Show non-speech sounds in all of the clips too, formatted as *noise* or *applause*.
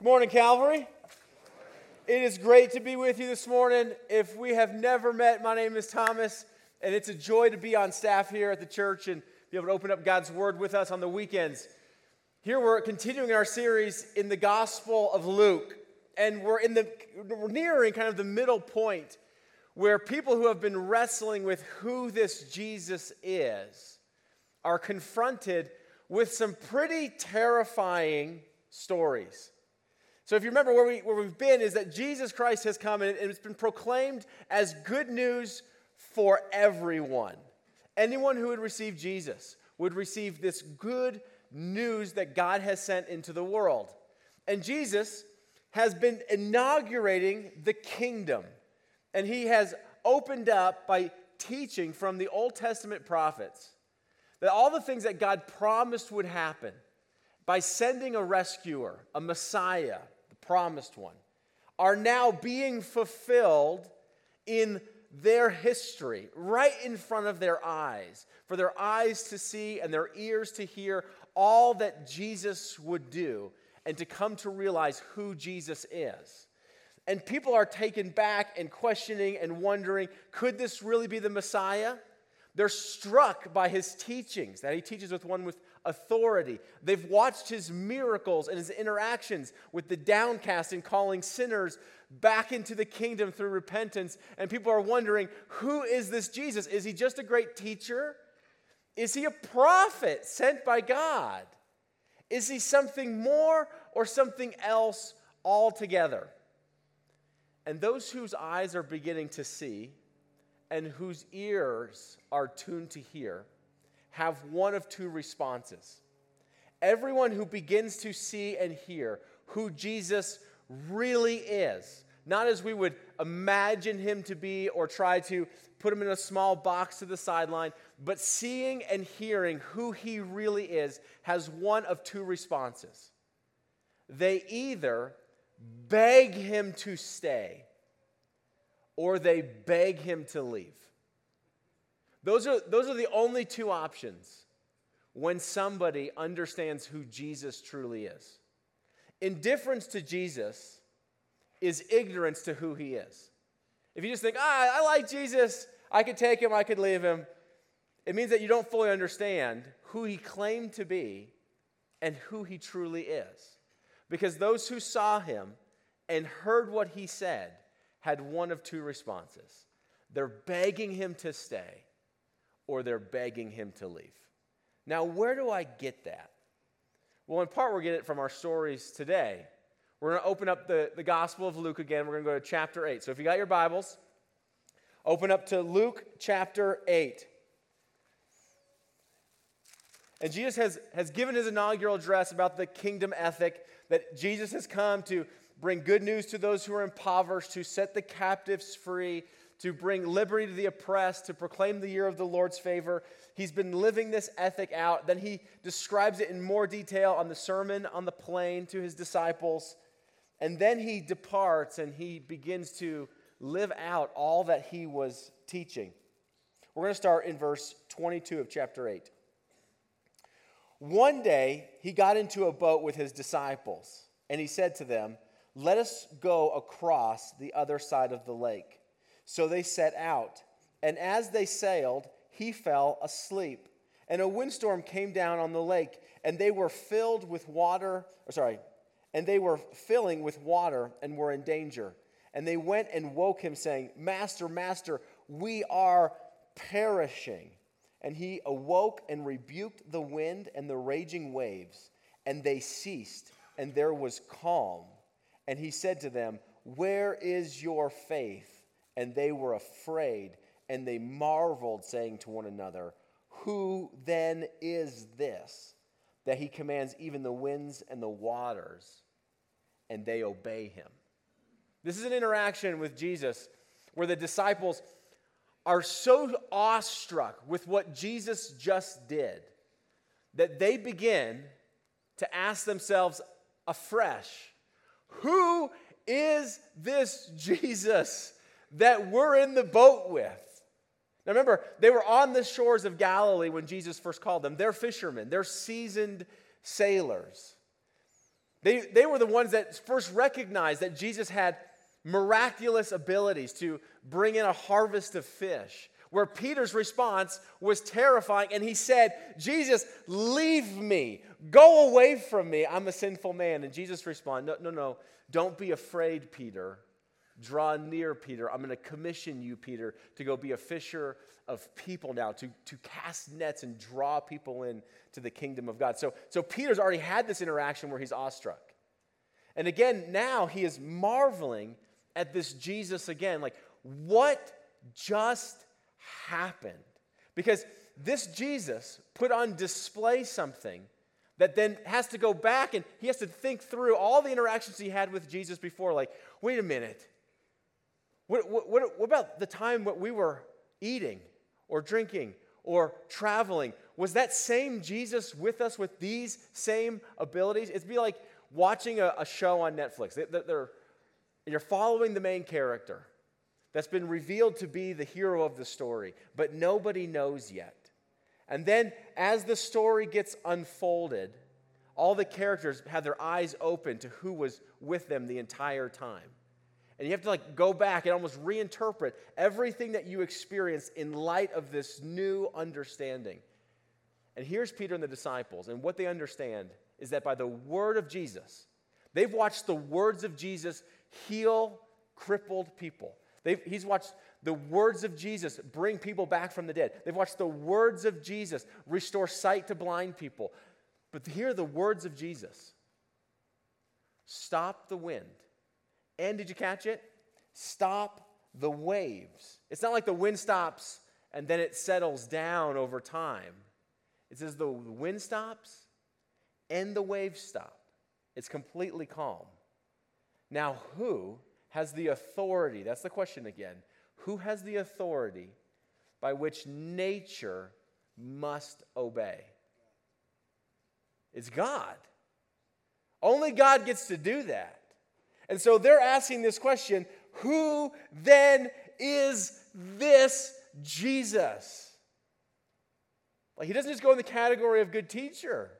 Good morning, Calvary. It is great to be with you this morning. If we have never met, my name is Thomas, and it's a joy to be on staff here at the church and be able to open up God's Word with us on the weekends. Here we're continuing our series in the Gospel of Luke, and we're in the we're nearing kind of the middle point where people who have been wrestling with who this Jesus is are confronted with some pretty terrifying stories. So, if you remember where, we, where we've been, is that Jesus Christ has come and it's been proclaimed as good news for everyone. Anyone who would receive Jesus would receive this good news that God has sent into the world. And Jesus has been inaugurating the kingdom. And he has opened up by teaching from the Old Testament prophets that all the things that God promised would happen by sending a rescuer, a Messiah, promised one, are now being fulfilled in their history, right in front of their eyes, for their eyes to see and their ears to hear all that Jesus would do and to come to realize who Jesus is. And people are taken back and questioning and wondering could this really be the Messiah? They're struck by his teachings, that he teaches with one with authority. They've watched his miracles and his interactions with the downcast and calling sinners back into the kingdom through repentance. And people are wondering who is this Jesus? Is he just a great teacher? Is he a prophet sent by God? Is he something more or something else altogether? And those whose eyes are beginning to see and whose ears are tuned to hear have one of two responses. Everyone who begins to see and hear who Jesus really is, not as we would imagine him to be or try to put him in a small box to the sideline, but seeing and hearing who he really is has one of two responses. They either beg him to stay or they beg him to leave. Those are, those are the only two options when somebody understands who Jesus truly is. Indifference to Jesus is ignorance to who he is. If you just think, ah, I like Jesus, I could take him, I could leave him, it means that you don't fully understand who he claimed to be and who he truly is. Because those who saw him and heard what he said had one of two responses they're begging him to stay, or they're begging him to leave. Now, where do I get that? Well, in part, we're getting it from our stories today. We're going to open up the, the Gospel of Luke again. We're going to go to chapter 8. So if you got your Bibles, open up to Luke chapter 8. And Jesus has, has given his inaugural address about the kingdom ethic that Jesus has come to bring good news to those who are impoverished, to set the captives free, to bring liberty to the oppressed, to proclaim the year of the Lord's favor. He's been living this ethic out. Then he describes it in more detail on the Sermon on the Plain to his disciples. And then he departs and he begins to live out all that he was teaching. We're going to start in verse 22 of chapter 8. One day he got into a boat with his disciples, and he said to them, Let us go across the other side of the lake. So they set out, and as they sailed, he fell asleep. And a windstorm came down on the lake, and they were filled with water, or sorry, and they were filling with water and were in danger. And they went and woke him, saying, Master, Master, we are perishing. And he awoke and rebuked the wind and the raging waves, and they ceased, and there was calm. And he said to them, Where is your faith? And they were afraid, and they marveled, saying to one another, Who then is this that he commands even the winds and the waters, and they obey him? This is an interaction with Jesus where the disciples are so awestruck with what Jesus just did that they begin to ask themselves afresh Who is this Jesus that we're in the boat with. Now remember, they were on the shores of Galilee when Jesus first called them. They're fishermen, they're seasoned sailors. They, they were the ones that first recognized that Jesus had miraculous abilities to bring in a harvest of fish. Where Peter's response was terrifying, and he said, Jesus, leave me. Go away from me. I'm a sinful man. And Jesus responded, No, no, no. Don't be afraid, Peter. Draw near, Peter. I'm going to commission you, Peter, to go be a fisher of people now, to, to cast nets and draw people in to the kingdom of God. So, so Peter's already had this interaction where he's awestruck. And again, now he is marveling at this Jesus again. Like, what just happened? Because this Jesus put on display something that then has to go back and he has to think through all the interactions he had with Jesus before. Like, wait a minute. What, what, what, about the time what we were eating or drinking or traveling? Was that same Jesus with us with these same abilities? It'd be like watching a, a show on Netflix. They, they're, you're following the main character that's been revealed to be the hero of the story, but nobody knows yet. And then as the story gets unfolded, all the characters have their eyes open to who was with them the entire time. And you have to like go back and almost reinterpret everything that you experienced in light of this new understanding. And here's Peter and the disciples, and what they understand is that by the word of Jesus, they've watched the words of Jesus heal crippled people. They've, he's watched the words of Jesus bring people back from the dead. They've watched the words of Jesus restore sight to blind people. But here are the words of Jesus stop the wind. And did you catch it? Stop the waves. It's not like the wind stops and then it settles down over time. It says the wind stops and the waves stop. It's completely calm. Now, who has the authority? That's the question again. Who has the authority by which nature must obey? It's God. Only God gets to do that. And so they're asking this question who then is this Jesus? Like, he doesn't just go in the category of good teacher.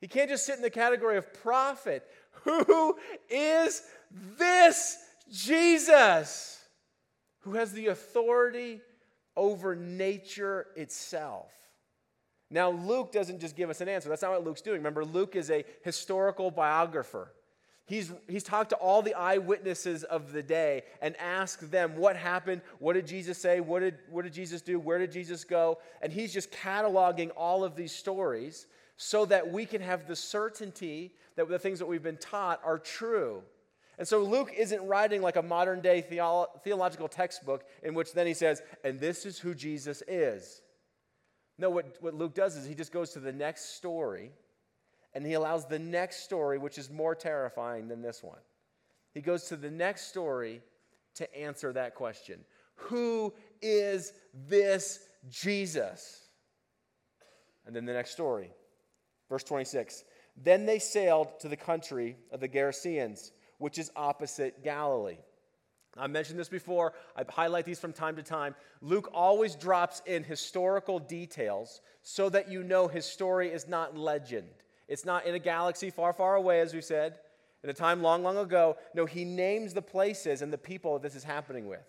He can't just sit in the category of prophet. Who is this Jesus who has the authority over nature itself? Now, Luke doesn't just give us an answer. That's not what Luke's doing. Remember, Luke is a historical biographer. He's, he's talked to all the eyewitnesses of the day and asked them what happened, what did Jesus say, what did, what did Jesus do, where did Jesus go? And he's just cataloging all of these stories so that we can have the certainty that the things that we've been taught are true. And so Luke isn't writing like a modern day theolo- theological textbook in which then he says, and this is who Jesus is. No, what, what Luke does is he just goes to the next story and he allows the next story, which is more terrifying than this one. He goes to the next story to answer that question Who is this Jesus? And then the next story Verse 26 Then they sailed to the country of the Gerasenes, which is opposite Galilee. I mentioned this before. I highlight these from time to time. Luke always drops in historical details so that you know his story is not legend. It's not in a galaxy far, far away, as we said, in a time long, long ago. No, he names the places and the people that this is happening with.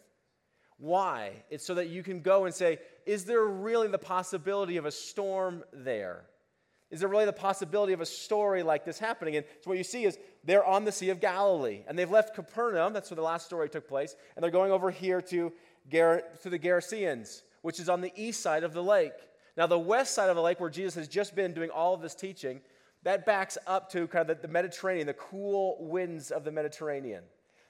Why? It's so that you can go and say, is there really the possibility of a storm there? Is there really the possibility of a story like this happening? And so what you see is they're on the Sea of Galilee, and they've left Capernaum, that's where the last story took place, and they're going over here to, Ger- to the Gerasenes, which is on the east side of the lake. Now, the west side of the lake, where Jesus has just been doing all of this teaching, that backs up to kind of the, the Mediterranean, the cool winds of the Mediterranean.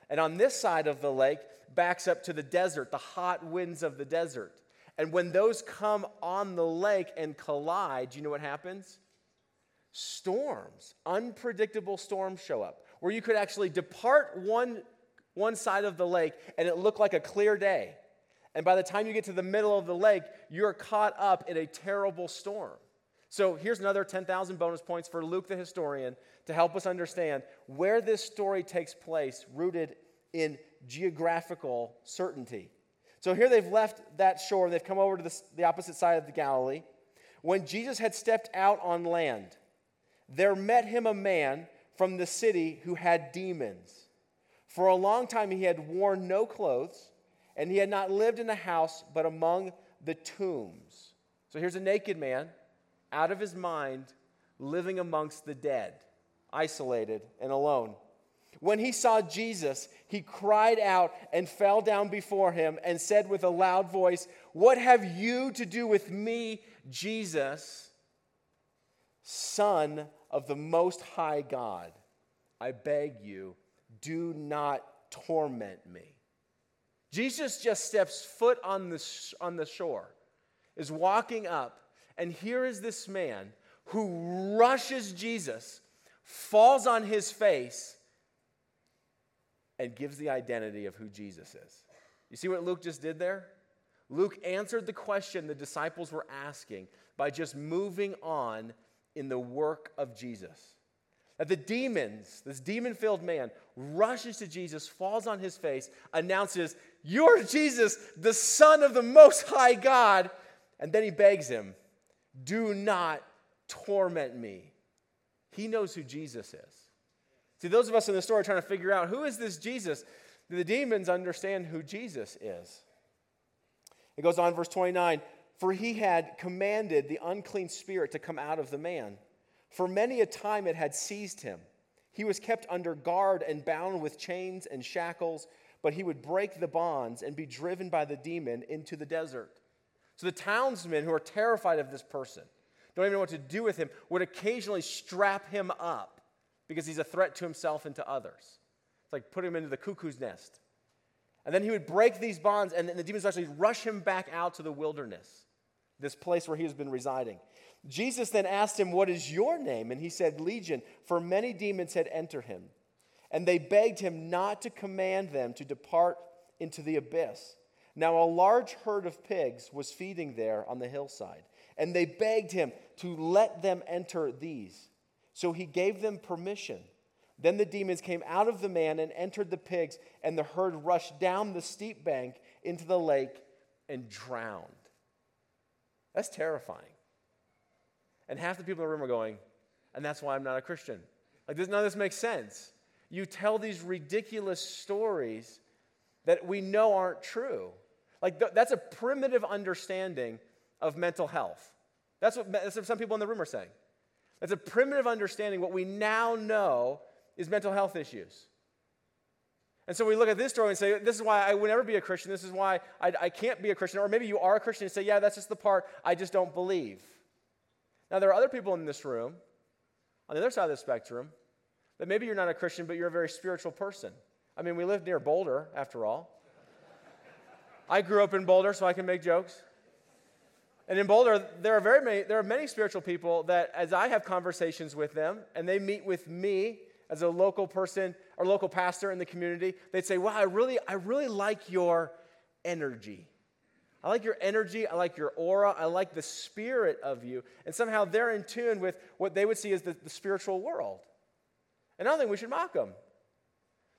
And on this side of the lake, backs up to the desert, the hot winds of the desert. And when those come on the lake and collide, you know what happens? storms, unpredictable storms show up, where you could actually depart one, one side of the lake and it looked like a clear day. And by the time you get to the middle of the lake, you're caught up in a terrible storm. So here's another 10,000 bonus points for Luke the historian to help us understand where this story takes place, rooted in geographical certainty. So here they've left that shore, and they've come over to the, the opposite side of the Galilee. When Jesus had stepped out on land, there met him a man from the city who had demons. For a long time he had worn no clothes, and he had not lived in a house but among the tombs. So here's a naked man, out of his mind, living amongst the dead, isolated and alone. When he saw Jesus, he cried out and fell down before him and said with a loud voice, What have you to do with me, Jesus, Son of the Most High God? I beg you, do not torment me. Jesus just steps foot on the, on the shore, is walking up, and here is this man who rushes Jesus, falls on his face, and gives the identity of who Jesus is. You see what Luke just did there? Luke answered the question the disciples were asking by just moving on in the work of Jesus. That the demons, this demon filled man, rushes to Jesus, falls on his face, announces, You're Jesus, the Son of the Most High God. And then he begs him, Do not torment me. He knows who Jesus is. See, those of us in the story trying to figure out who is this Jesus? The demons understand who Jesus is. It goes on, verse 29 For he had commanded the unclean spirit to come out of the man. For many a time it had seized him. He was kept under guard and bound with chains and shackles, but he would break the bonds and be driven by the demon into the desert. So the townsmen who are terrified of this person, don't even know what to do with him, would occasionally strap him up because he's a threat to himself and to others. It's like put him into the cuckoo's nest. And then he would break these bonds, and then the demons actually rush him back out to the wilderness, this place where he has been residing. Jesus then asked him, What is your name? And he said, Legion, for many demons had entered him. And they begged him not to command them to depart into the abyss. Now, a large herd of pigs was feeding there on the hillside, and they begged him to let them enter these. So he gave them permission. Then the demons came out of the man and entered the pigs, and the herd rushed down the steep bank into the lake and drowned. That's terrifying. And half the people in the room are going, and that's why I'm not a Christian. Like, none of this makes sense. You tell these ridiculous stories that we know aren't true. Like, th- that's a primitive understanding of mental health. That's what, that's what some people in the room are saying. That's a primitive understanding. What we now know is mental health issues. And so we look at this story and say, This is why I would never be a Christian. This is why I, I can't be a Christian. Or maybe you are a Christian and say, Yeah, that's just the part I just don't believe. Now, there are other people in this room, on the other side of the spectrum, that maybe you're not a Christian, but you're a very spiritual person. I mean, we live near Boulder, after all. I grew up in Boulder, so I can make jokes. And in Boulder, there are very many, there are many spiritual people that, as I have conversations with them, and they meet with me as a local person or local pastor in the community, they'd say, "Wow, I really, I really like your energy. I like your energy. I like your aura. I like the spirit of you." And somehow they're in tune with what they would see as the, the spiritual world. And I don't think we should mock them.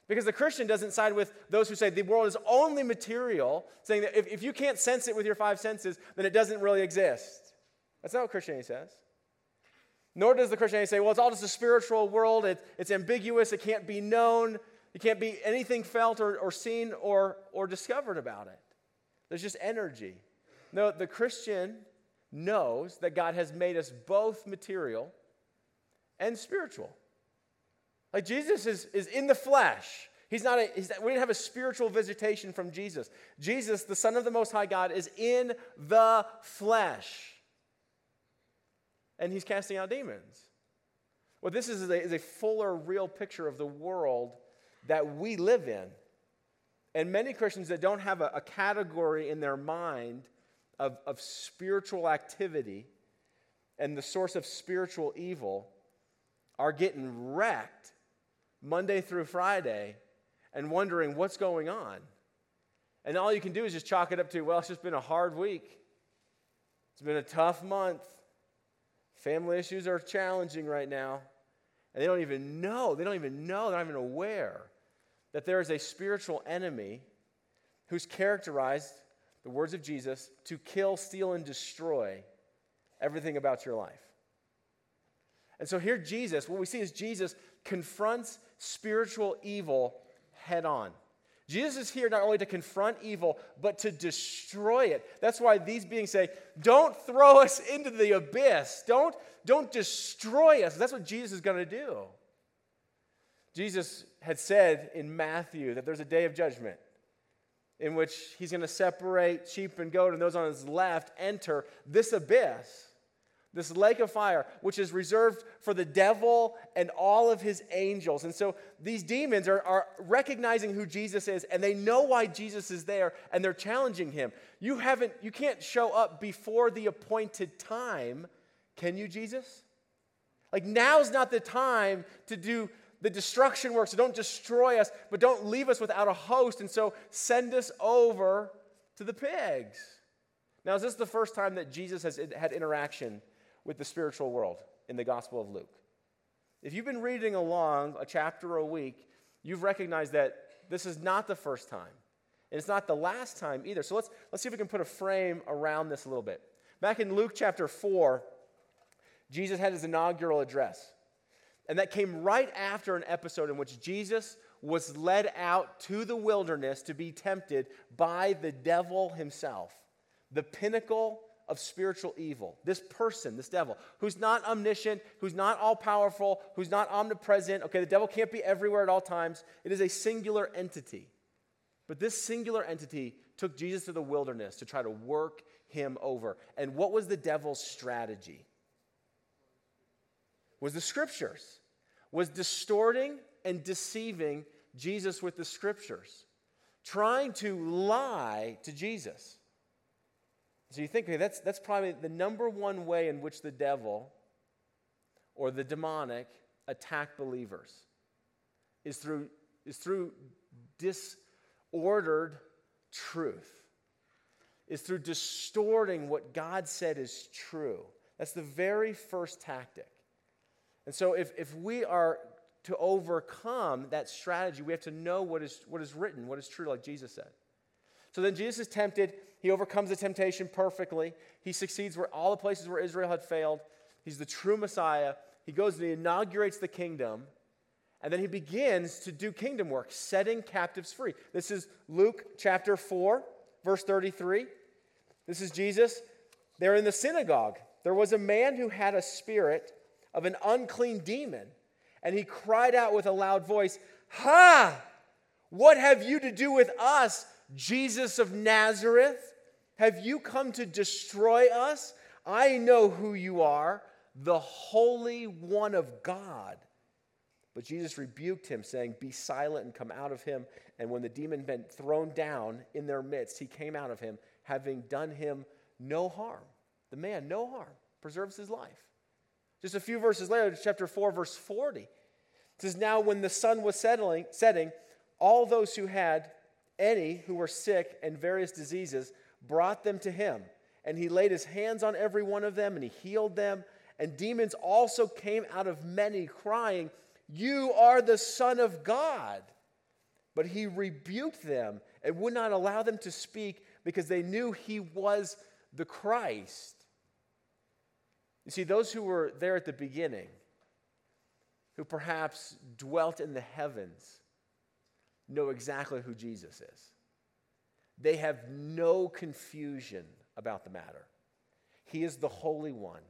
Because the Christian doesn't side with those who say the world is only material, saying that if, if you can't sense it with your five senses, then it doesn't really exist. That's not what Christianity says. Nor does the Christianity say, well, it's all just a spiritual world, it, it's ambiguous, it can't be known, it can't be anything felt or, or seen or, or discovered about it. There's just energy. No, the Christian knows that God has made us both material and spiritual. Like Jesus is, is in the flesh. He's not a, he's, we didn't have a spiritual visitation from Jesus. Jesus, the Son of the Most High God, is in the flesh. And he's casting out demons. What this is is a, is a fuller, real picture of the world that we live in. And many Christians that don't have a, a category in their mind of, of spiritual activity and the source of spiritual evil are getting wrecked Monday through Friday and wondering what's going on. And all you can do is just chalk it up to, well, it's just been a hard week. It's been a tough month. Family issues are challenging right now. And they don't even know, they don't even know, they're not even aware that there is a spiritual enemy who's characterized, the words of Jesus, to kill, steal, and destroy everything about your life. And so here, Jesus, what we see is Jesus confronts spiritual evil head on. Jesus is here not only to confront evil, but to destroy it. That's why these beings say, Don't throw us into the abyss. Don't, don't destroy us. That's what Jesus is going to do. Jesus had said in Matthew that there's a day of judgment in which he's going to separate sheep and goat, and those on his left enter this abyss, this lake of fire, which is reserved for the devil and all of his angels. And so these demons are, are recognizing who Jesus is, and they know why Jesus is there, and they're challenging him. You haven't, you can't show up before the appointed time, can you, Jesus? Like now's not the time to do the destruction work. So don't destroy us, but don't leave us without a host. And so send us over to the pigs. Now, is this the first time that Jesus has had interaction with the spiritual world in the Gospel of Luke? If you've been reading along a chapter a week, you've recognized that this is not the first time. And it's not the last time either. So let's, let's see if we can put a frame around this a little bit. Back in Luke chapter 4, Jesus had his inaugural address. And that came right after an episode in which Jesus was led out to the wilderness to be tempted by the devil himself, the pinnacle of spiritual evil. This person, this devil, who's not omniscient, who's not all powerful, who's not omnipresent. Okay, the devil can't be everywhere at all times. It is a singular entity. But this singular entity took Jesus to the wilderness to try to work him over. And what was the devil's strategy? was the scriptures, was distorting and deceiving Jesus with the scriptures, trying to lie to Jesus. So you think, okay, that's, that's probably the number one way in which the devil or the demonic attack believers is through, is through disordered truth, is through distorting what God said is true. That's the very first tactic. And so, if, if we are to overcome that strategy, we have to know what is, what is written, what is true, like Jesus said. So then Jesus is tempted. He overcomes the temptation perfectly. He succeeds where all the places where Israel had failed. He's the true Messiah. He goes and he inaugurates the kingdom. And then he begins to do kingdom work, setting captives free. This is Luke chapter 4, verse 33. This is Jesus. They're in the synagogue. There was a man who had a spirit of an unclean demon. And he cried out with a loud voice, Ha! What have you to do with us, Jesus of Nazareth? Have you come to destroy us? I know who you are, the Holy One of God. But Jesus rebuked him, saying, Be silent and come out of him. And when the demon had been thrown down in their midst, he came out of him, having done him no harm. The man, no harm, preserves his life. Just a few verses later, chapter 4, verse 40. It says, Now when the sun was settling, setting, all those who had any who were sick and various diseases brought them to him. And he laid his hands on every one of them and he healed them. And demons also came out of many, crying, You are the Son of God. But he rebuked them and would not allow them to speak because they knew he was the Christ. You see, those who were there at the beginning, who perhaps dwelt in the heavens, know exactly who Jesus is. They have no confusion about the matter. He is the Holy One,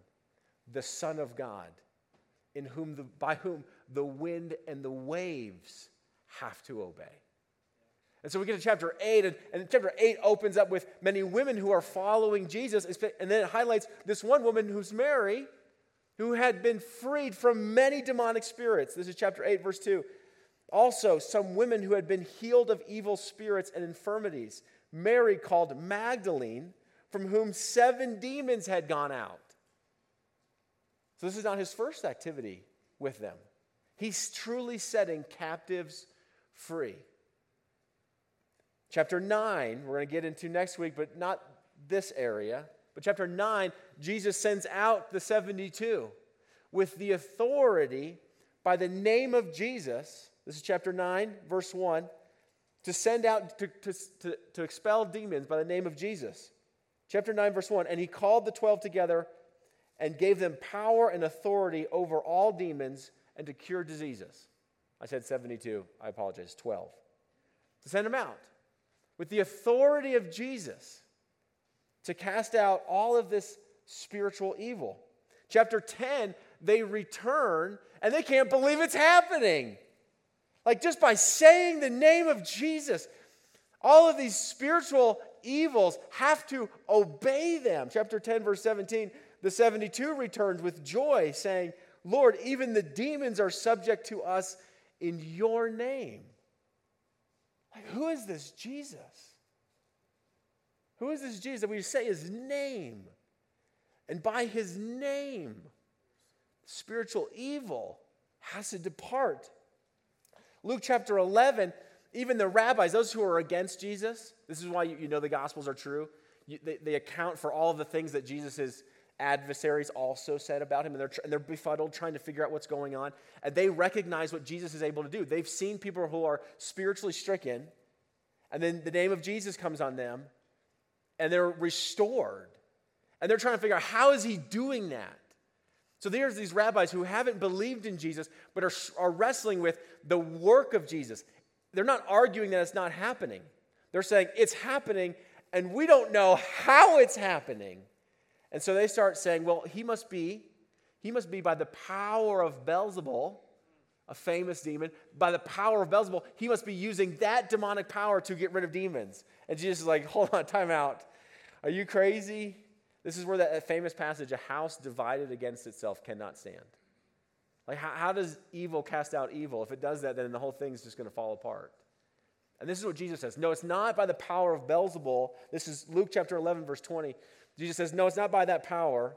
the Son of God, in whom the, by whom the wind and the waves have to obey. And so we get to chapter 8, and, and, chapter 8 opens up with many women who are following Jesus. And then it highlights this one woman who's Mary, who had been freed from many demonic spirits. This is chapter 8, verse 2. Also, some women who had been healed of evil spirits and infirmities. Mary, called Magdalene, from whom seven demons had gone out. So, this is not his first activity with them. He's truly setting captives free. Chapter 9, we're going to get into next week, but not this area. But chapter 9, Jesus sends out the 72 with the authority by the name of Jesus. This is chapter 9, verse 1 to send out, to, to, to, to expel demons by the name of Jesus. Chapter 9, verse 1 And he called the 12 together and gave them power and authority over all demons and to cure diseases. I said 72, I apologize, 12. To send them out with the authority of Jesus to cast out all of this spiritual evil. Chapter 10, they return and they can't believe it's happening. Like just by saying the name of Jesus, all of these spiritual evils have to obey them. Chapter 10, verse 17 the 72 returns with joy, saying, Lord, even the demons are subject to us in your name. Like, who is this Jesus? Who is this Jesus we say his name? And by his name, spiritual evil has to depart. Luke chapter 11, even the rabbis, those who are against Jesus, this is why you, know the Gospels are true. They, account for all of the things that Jesus' adversaries also said about him, and they're, and they're befuddled trying to figure out what's going on. And they recognize what Jesus is able to do. They've seen people who are spiritually stricken, and then the name of Jesus comes on them, and they're restored. And they're trying to figure out how is he doing that? So there's these rabbis who haven't believed in Jesus, but are, are wrestling with the work of Jesus. They're not arguing that it's not happening. They're saying it's happening, and we don't know how it's happening. And so they start saying, well, he must be, he must be by the power of Beelzebul, a famous demon, by the power of Beelzebul, he must be using that demonic power to get rid of demons. And Jesus is like, hold on, time out. Are you crazy? This is where that famous passage, a house divided against itself cannot stand. Like, how, how does evil cast out evil? If it does that, then the whole thing is just going to fall apart. And this is what Jesus says. No, it's not by the power of Beelzebul. This is Luke chapter 11, verse 20. Jesus says, No, it's not by that power,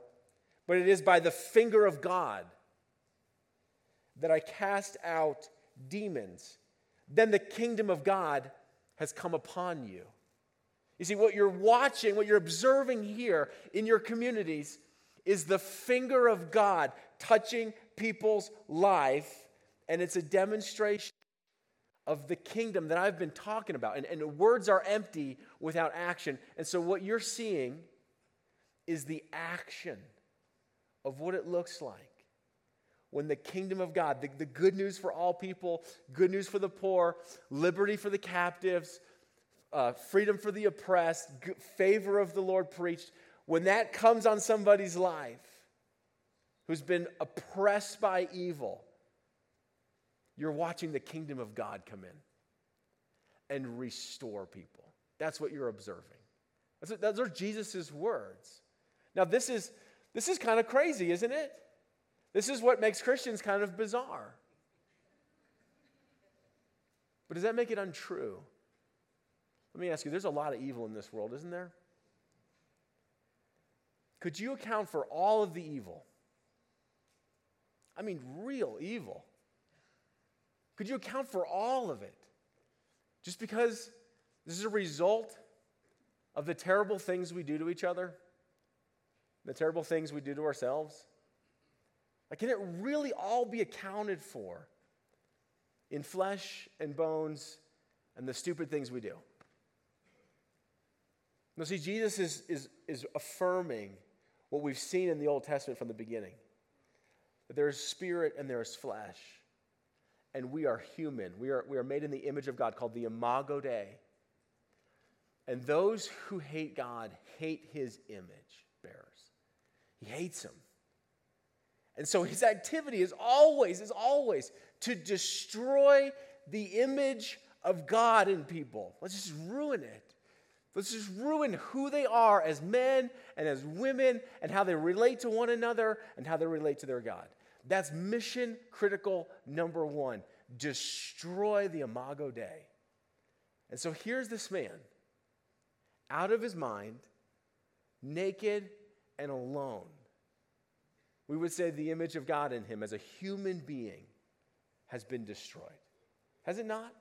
but it is by the finger of God that I cast out demons. Then the kingdom of God has come upon you. You see, what you're watching, what you're observing here in your communities is the finger of God touching people's life, and it's a demonstration of the kingdom that I've been talking about. And, and words are empty without action. And so, what you're seeing is the action of what it looks like when the kingdom of God, the, the good news for all people, good news for the poor, liberty for the captives, uh, freedom for the oppressed, favor of the Lord preached, when that comes on somebody's life who's been oppressed by evil, you're watching the kingdom of God come in and restore people. That's what you're observing. That's, those are Jesus' words. Now, this is, this is kind of crazy, isn't it? This is what makes Christians kind of bizarre. But does that make it untrue? Let me ask you there's a lot of evil in this world, isn't there? Could you account for all of the evil? I mean, real evil. Could you account for all of it? Just because this is a result of the terrible things we do to each other, the terrible things we do to ourselves? Like, can it really all be accounted for in flesh and bones and the stupid things we do? Now, see, Jesus is, is, is affirming what we've seen in the Old Testament from the beginning that there is spirit and there is flesh. And we are human. We are, we are made in the image of God called the Imago Dei. And those who hate God hate his image bearers. He hates them. And so his activity is always, is always to destroy the image of God in people. Let's just ruin it. Let's just ruin who they are as men and as women and how they relate to one another and how they relate to their God. That's mission critical number one destroy the Imago Dei. And so here's this man, out of his mind, naked and alone. We would say the image of God in him as a human being has been destroyed. Has it not?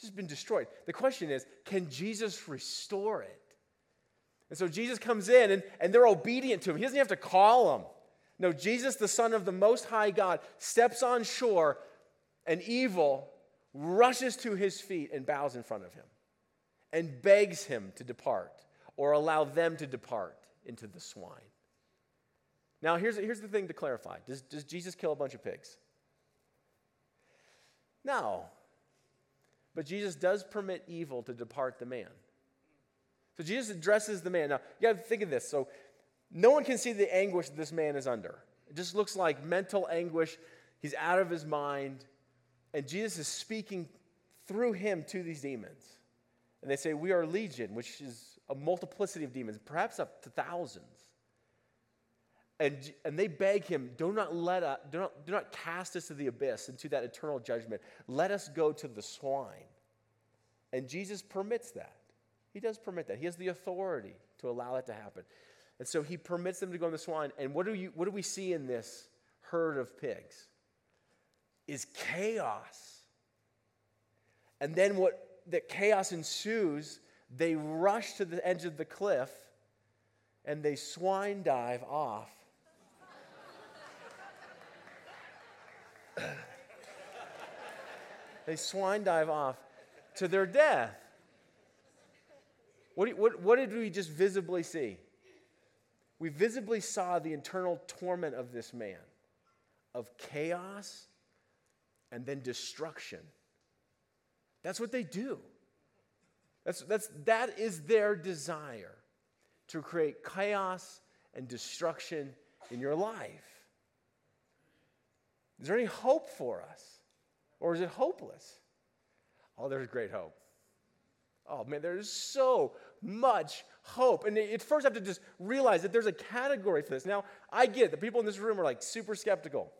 Just been destroyed. The question is can Jesus restore it? And so Jesus comes in and, and they're obedient to him. He doesn't have to call them. No, Jesus, the Son of the Most High God, steps on shore and evil rushes to his feet and bows in front of him and begs him to depart or allow them to depart into the swine. Now, here's, here's the thing to clarify Does, does Jesus kill a bunch of pigs? No. But Jesus does permit evil to depart the man. So Jesus addresses the man. Now, you got to think of this. So, no one can see the anguish that this man is under. It just looks like mental anguish. He's out of his mind. And Jesus is speaking through him to these demons. And they say, We are legion, which is a multiplicity of demons, perhaps up to thousands. And, and they beg him, do not let us, do not, do not cast us to the abyss, into that eternal judgment. Let us go to the swine. And Jesus permits that. He does permit that. He has the authority to allow that to happen. And so he permits them to go in the swine. And what do, you, what do we see in this herd of pigs? Is chaos. And then what that chaos ensues, they rush to the edge of the cliff and they swine dive off. *coughs* they swine dive off to their death. What, what, what did we just visibly see? We visibly saw the internal torment of this man, of chaos and then destruction. That's what they do. That's, that's, that is their desire to create chaos and destruction in your life. Is there any hope for us? Or is it hopeless? Oh, there's great hope. Oh man, there's so much hope. And at first, I have to just realize that there's a category for this. Now, I get it. The people in this room are like super skeptical.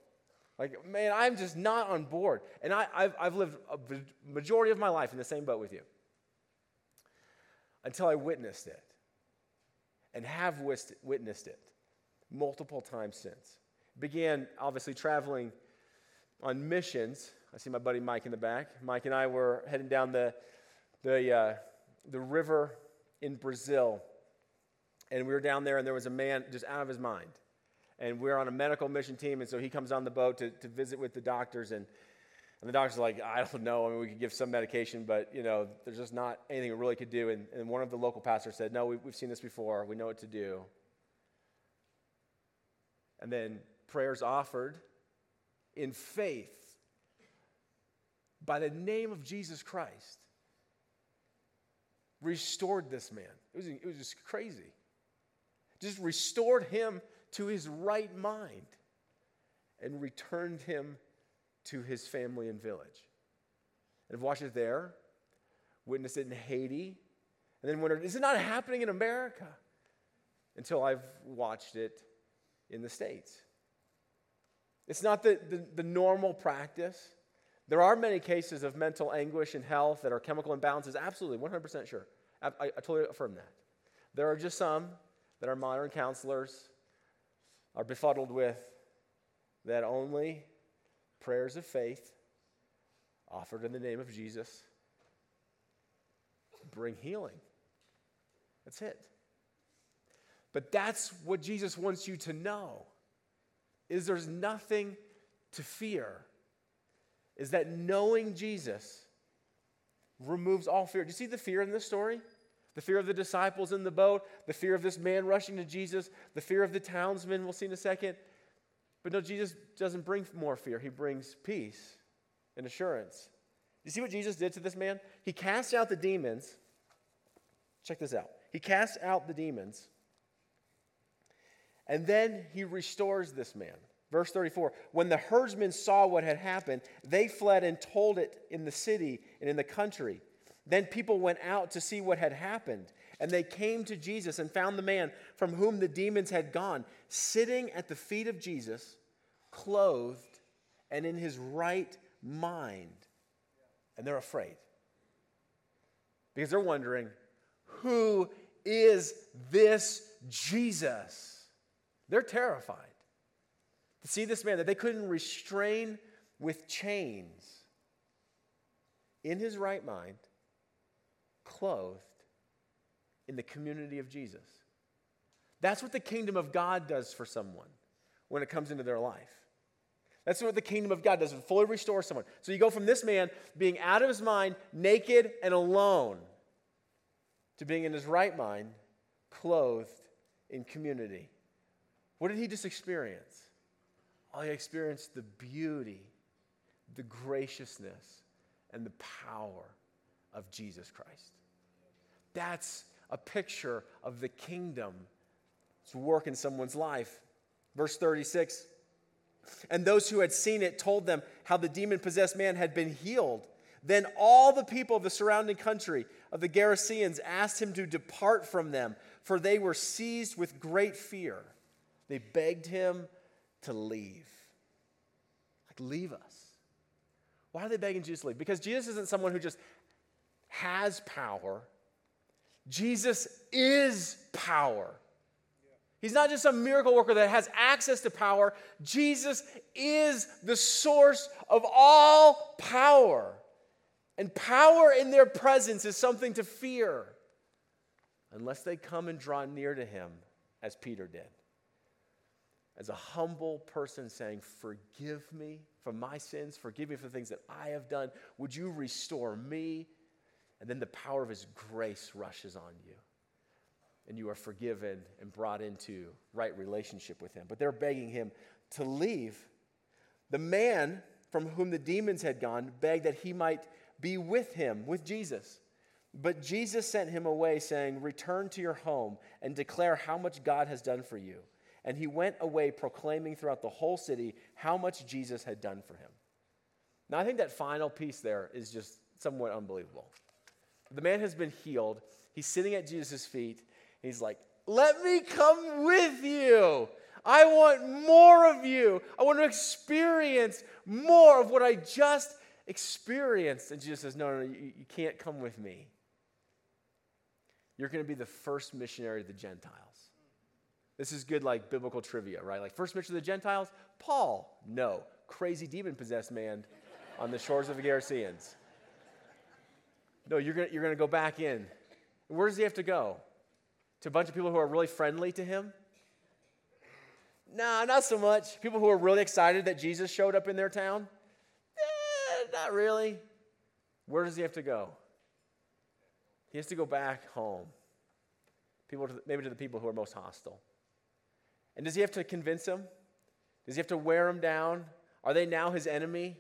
Like, man, I'm just not on board. And I, have I've lived a majority of my life in the same boat with you until I witnessed it and have witnessed it multiple times since. Began obviously traveling on missions. I see my buddy Mike in the back. Mike and I were heading down the, the, uh, the river in Brazil. And we were down there, and there was a man just out of his mind and we're on a medical mission team, and so he comes on the boat to, to visit with the doctors, and, and the doctor's like, I don't know, I mean, we could give some medication, but, you know, there's just not anything we really could do, and, and one of the local pastors said, no, we, we've seen this before, we know what to do. And then prayers offered in faith by the name of Jesus Christ restored this man. It was, it was just crazy. Just restored him to his right mind and returned him to his family and village. And I've watched it there, witnessed it in Haiti, and then wondered, is it not happening in America? Until I've watched it in the States. It's not the, the, the, normal practice. There are many cases of mental anguish and health that are chemical imbalances, absolutely, 100% sure. I, I, I totally affirm that. There are just some that our modern counselors are befuddled with that only prayers of faith offered in the name of Jesus bring healing. That's it. But that's what Jesus wants you to know is there's nothing to fear. Is that knowing Jesus removes all fear. Do you see the fear in this story? The fear of the disciples in the boat, the fear of this man rushing to Jesus, the fear of the townsmen, we'll see in a second. But no, Jesus doesn't bring more fear, he brings peace and assurance. You see what Jesus did to this man? He cast out the demons. Check this out. He casts out the demons, and then he restores this man. Verse 34 When the herdsmen saw what had happened, they fled and told it in the city and in the country. Then people went out to see what had happened, and they came to Jesus and found the man from whom the demons had gone, sitting at the feet of Jesus, clothed and in his right mind. And they're afraid because they're wondering, who is this Jesus? They're terrified to see this man that they couldn't restrain with chains in his right mind clothed in the community of Jesus. That's what the kingdom of God does for someone when it comes into their life. That's what the kingdom of God does, it fully restores someone. So you go from this man being out of his mind, naked and alone, to being in his right mind, clothed in community. What did he just experience? Oh, he experienced the beauty, the graciousness and the power of Jesus Christ. That's a picture of the kingdom to work in someone's life. Verse 36 And those who had seen it told them how the demon possessed man had been healed. Then all the people of the surrounding country of the Gerasenes asked him to depart from them, for they were seized with great fear. They begged him to leave. Like, leave us. Why are they begging Jesus to leave? Because Jesus isn't someone who just has power, Jesus is power. He's not just a miracle worker that has access to power. Jesus is the source of all power. And power in their presence is something to fear unless they come and draw near to him, as Peter did. As a humble person saying, Forgive me for my sins, forgive me for the things that I have done. Would you restore me? And then the power of his grace rushes on you. And you are forgiven and brought into right relationship with him. But they're begging him to leave. The man from whom the demons had gone begged that he might be with him, with Jesus. But Jesus sent him away, saying, Return to your home and declare how much God has done for you. And he went away proclaiming throughout the whole city how much Jesus had done for him. Now, I think that final piece there is just somewhat unbelievable. The man has been healed. He's sitting at Jesus' feet. and He's like, Let me come with you. I want more of you. I want to experience more of what I just experienced. And Jesus says, No, no, no you, you can't come with me. You're going to be the first missionary to the Gentiles. This is good, like biblical trivia, right? Like, first mission of the Gentiles, Paul. No, crazy demon possessed man on the shores of the Gerasenes. No, you're going you're gonna go back in. Where does he have to go? To a bunch of people who are really friendly to him? No, not so much. People who are really excited that Jesus showed up in their town? Eh, not really. Where does he have to go? He has to go back home. People to the, maybe to the people who are most hostile. And does he have to convince them? Does he have to wear them down? Are they now his enemy?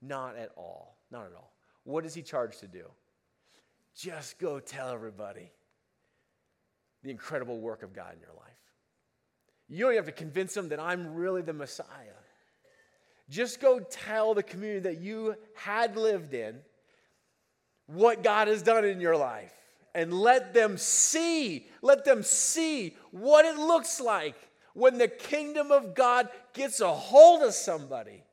Not at all. Not at all. What is he charged to do? Just go tell everybody the incredible work of God in your life. You don't have to convince them that I'm really the Messiah. Just go tell the community that you had lived in what God has done in your life and let them see, let them see what it looks like when the kingdom of God gets a hold of somebody.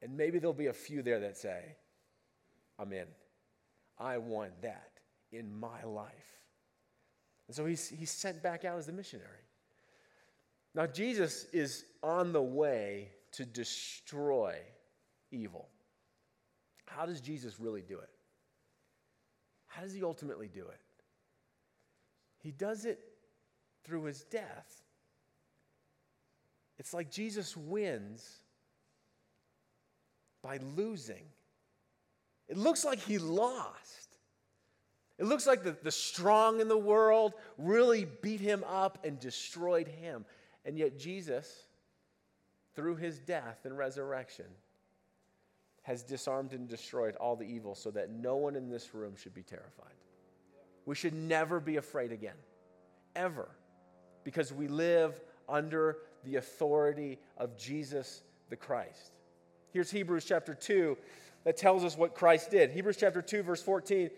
And maybe there'll be a few there that say, I'm in. I want that in my life. And so he's, he's sent back out as the missionary. Now, Jesus is on the way to destroy evil. How does Jesus really do it? How does he ultimately do it? He does it through his death. It's like Jesus wins by losing. It looks like he lost. It looks like the, the strong in the world really beat him up and destroyed him. And yet, Jesus through his death and resurrection, has disarmed and destroyed all the evil so that no one in this room should be terrified. We should never be afraid again, ever, because we live under the authority of Jesus the Christ. Here's Hebrews chapter 2 that tells us what Christ did. Hebrews chapter 2, verse 14.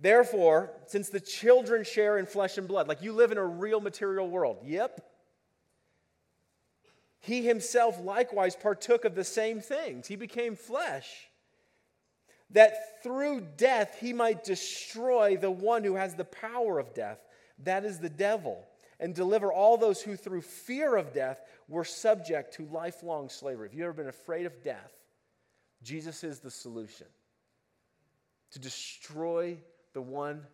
Therefore, since the children share in flesh and blood, like you live in a real material world, yep, he himself likewise partook of the same things. He became flesh, that through death he might destroy the one who has the power of death, that is the devil, and deliver all those who through fear of death were subject to lifelong slavery. If you've ever been afraid of death? Jesus is the solution to destroy the one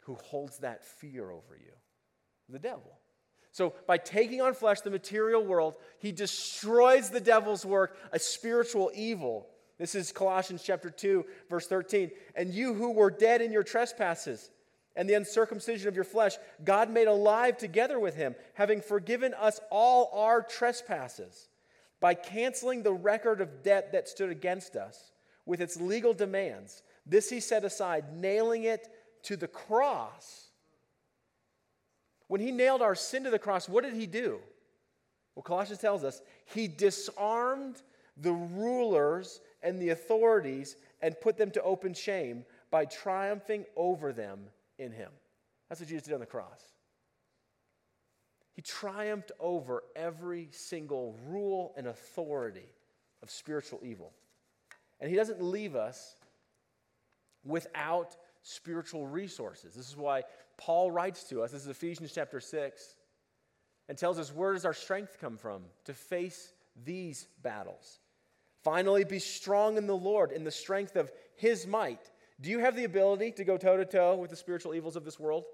who holds that fear over you the devil. So, by taking on flesh, the material world, he destroys the devil's work, a spiritual evil. This is Colossians chapter 2, verse 13. And you who were dead in your trespasses and the uncircumcision of your flesh, God made alive together with him, having forgiven us all our trespasses by canceling the record of debt that stood against us with its legal demands. This he set aside, nailing it to the cross. When he nailed our sin to the cross, what did he do? Well, Colossians tells us he disarmed the rulers and the authorities and put them to open shame by triumphing over them in him. That's what Jesus did on the cross. He triumphed over every single rule and authority of spiritual evil. And he doesn't leave us without spiritual resources. This is why Paul writes to us. This is Ephesians chapter 6 and tells us where does our strength come from to face these battles. Finally, be strong in the Lord, in the strength of his might. Do you have the ability to go toe to toe with the spiritual evils of this world?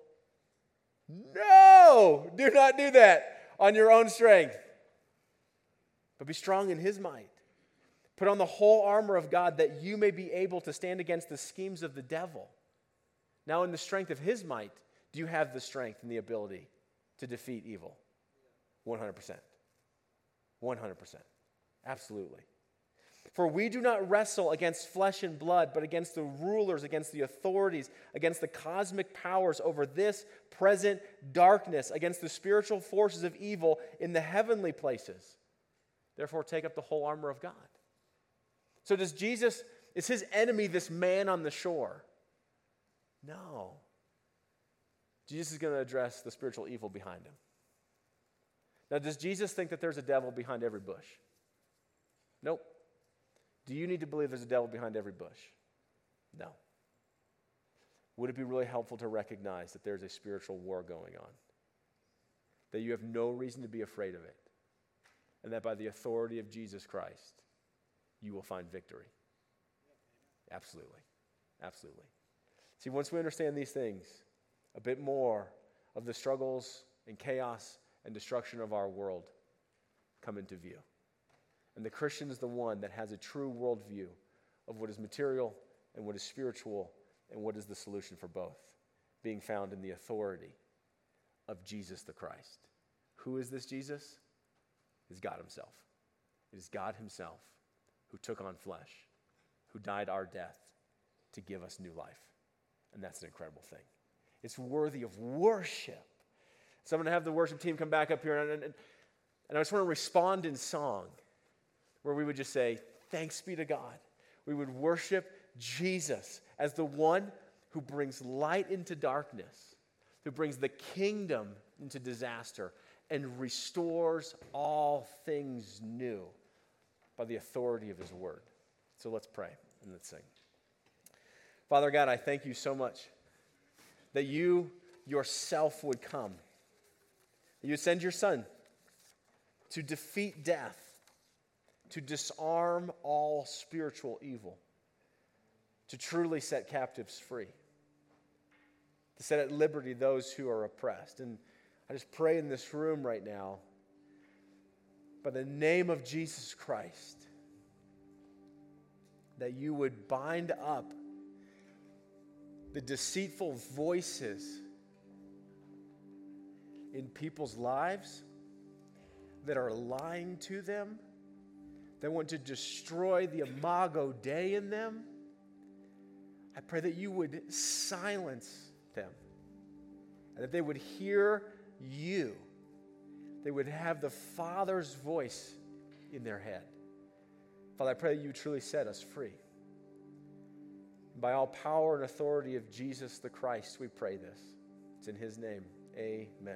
No! Do not do that on your own strength. But be strong in his might. Put on the whole armor of God that you may be able to stand against the schemes of the devil. Now, in the strength of his might, do you have the strength and the ability to defeat evil? 100%. 100%. Absolutely. For we do not wrestle against flesh and blood, but against the rulers, against the authorities, against the cosmic powers over this present darkness, against the spiritual forces of evil in the heavenly places. Therefore, take up the whole armor of God. So, does Jesus, is his enemy this man on the shore? No. Jesus is going to address the spiritual evil behind him. Now, does Jesus think that there's a devil behind every bush? Nope. Do you need to believe there's a devil behind every bush? No. Would it be really helpful to recognize that there's a spiritual war going on? That you have no reason to be afraid of it? And that by the authority of Jesus Christ, you will find victory? Absolutely. Absolutely. See, once we understand these things, a bit more of the struggles and chaos and destruction of our world come into view. And the Christian is the one that has a true worldview of what is material and what is spiritual and what is the solution for both, being found in the authority of Jesus the Christ. Who is this Jesus? It is God Himself. It is God Himself who took on flesh, who died our death to give us new life. And that's an incredible thing. It's worthy of worship. So I'm going to have the worship team come back up here, and, and, and I just want to respond in song where we would just say, Thanks be to God. We would worship Jesus as the one who brings light into darkness, who brings the kingdom into disaster, and restores all things new by the authority of his word. So let's pray and let's sing. Father God, I thank you so much that you yourself would come. You send your son to defeat death to disarm all spiritual evil, to truly set captives free, to set at liberty those who are oppressed. And I just pray in this room right now, by the name of Jesus Christ, that you would bind up the deceitful voices in people's lives that are lying to them that want to destroy the imago Dei in them, I pray that you would silence them and that they would hear you. They would have the Father's voice in their head. Father, I pray that you truly set us free. By all power and authority of Jesus the Christ, we pray this. It's in his name. Amen.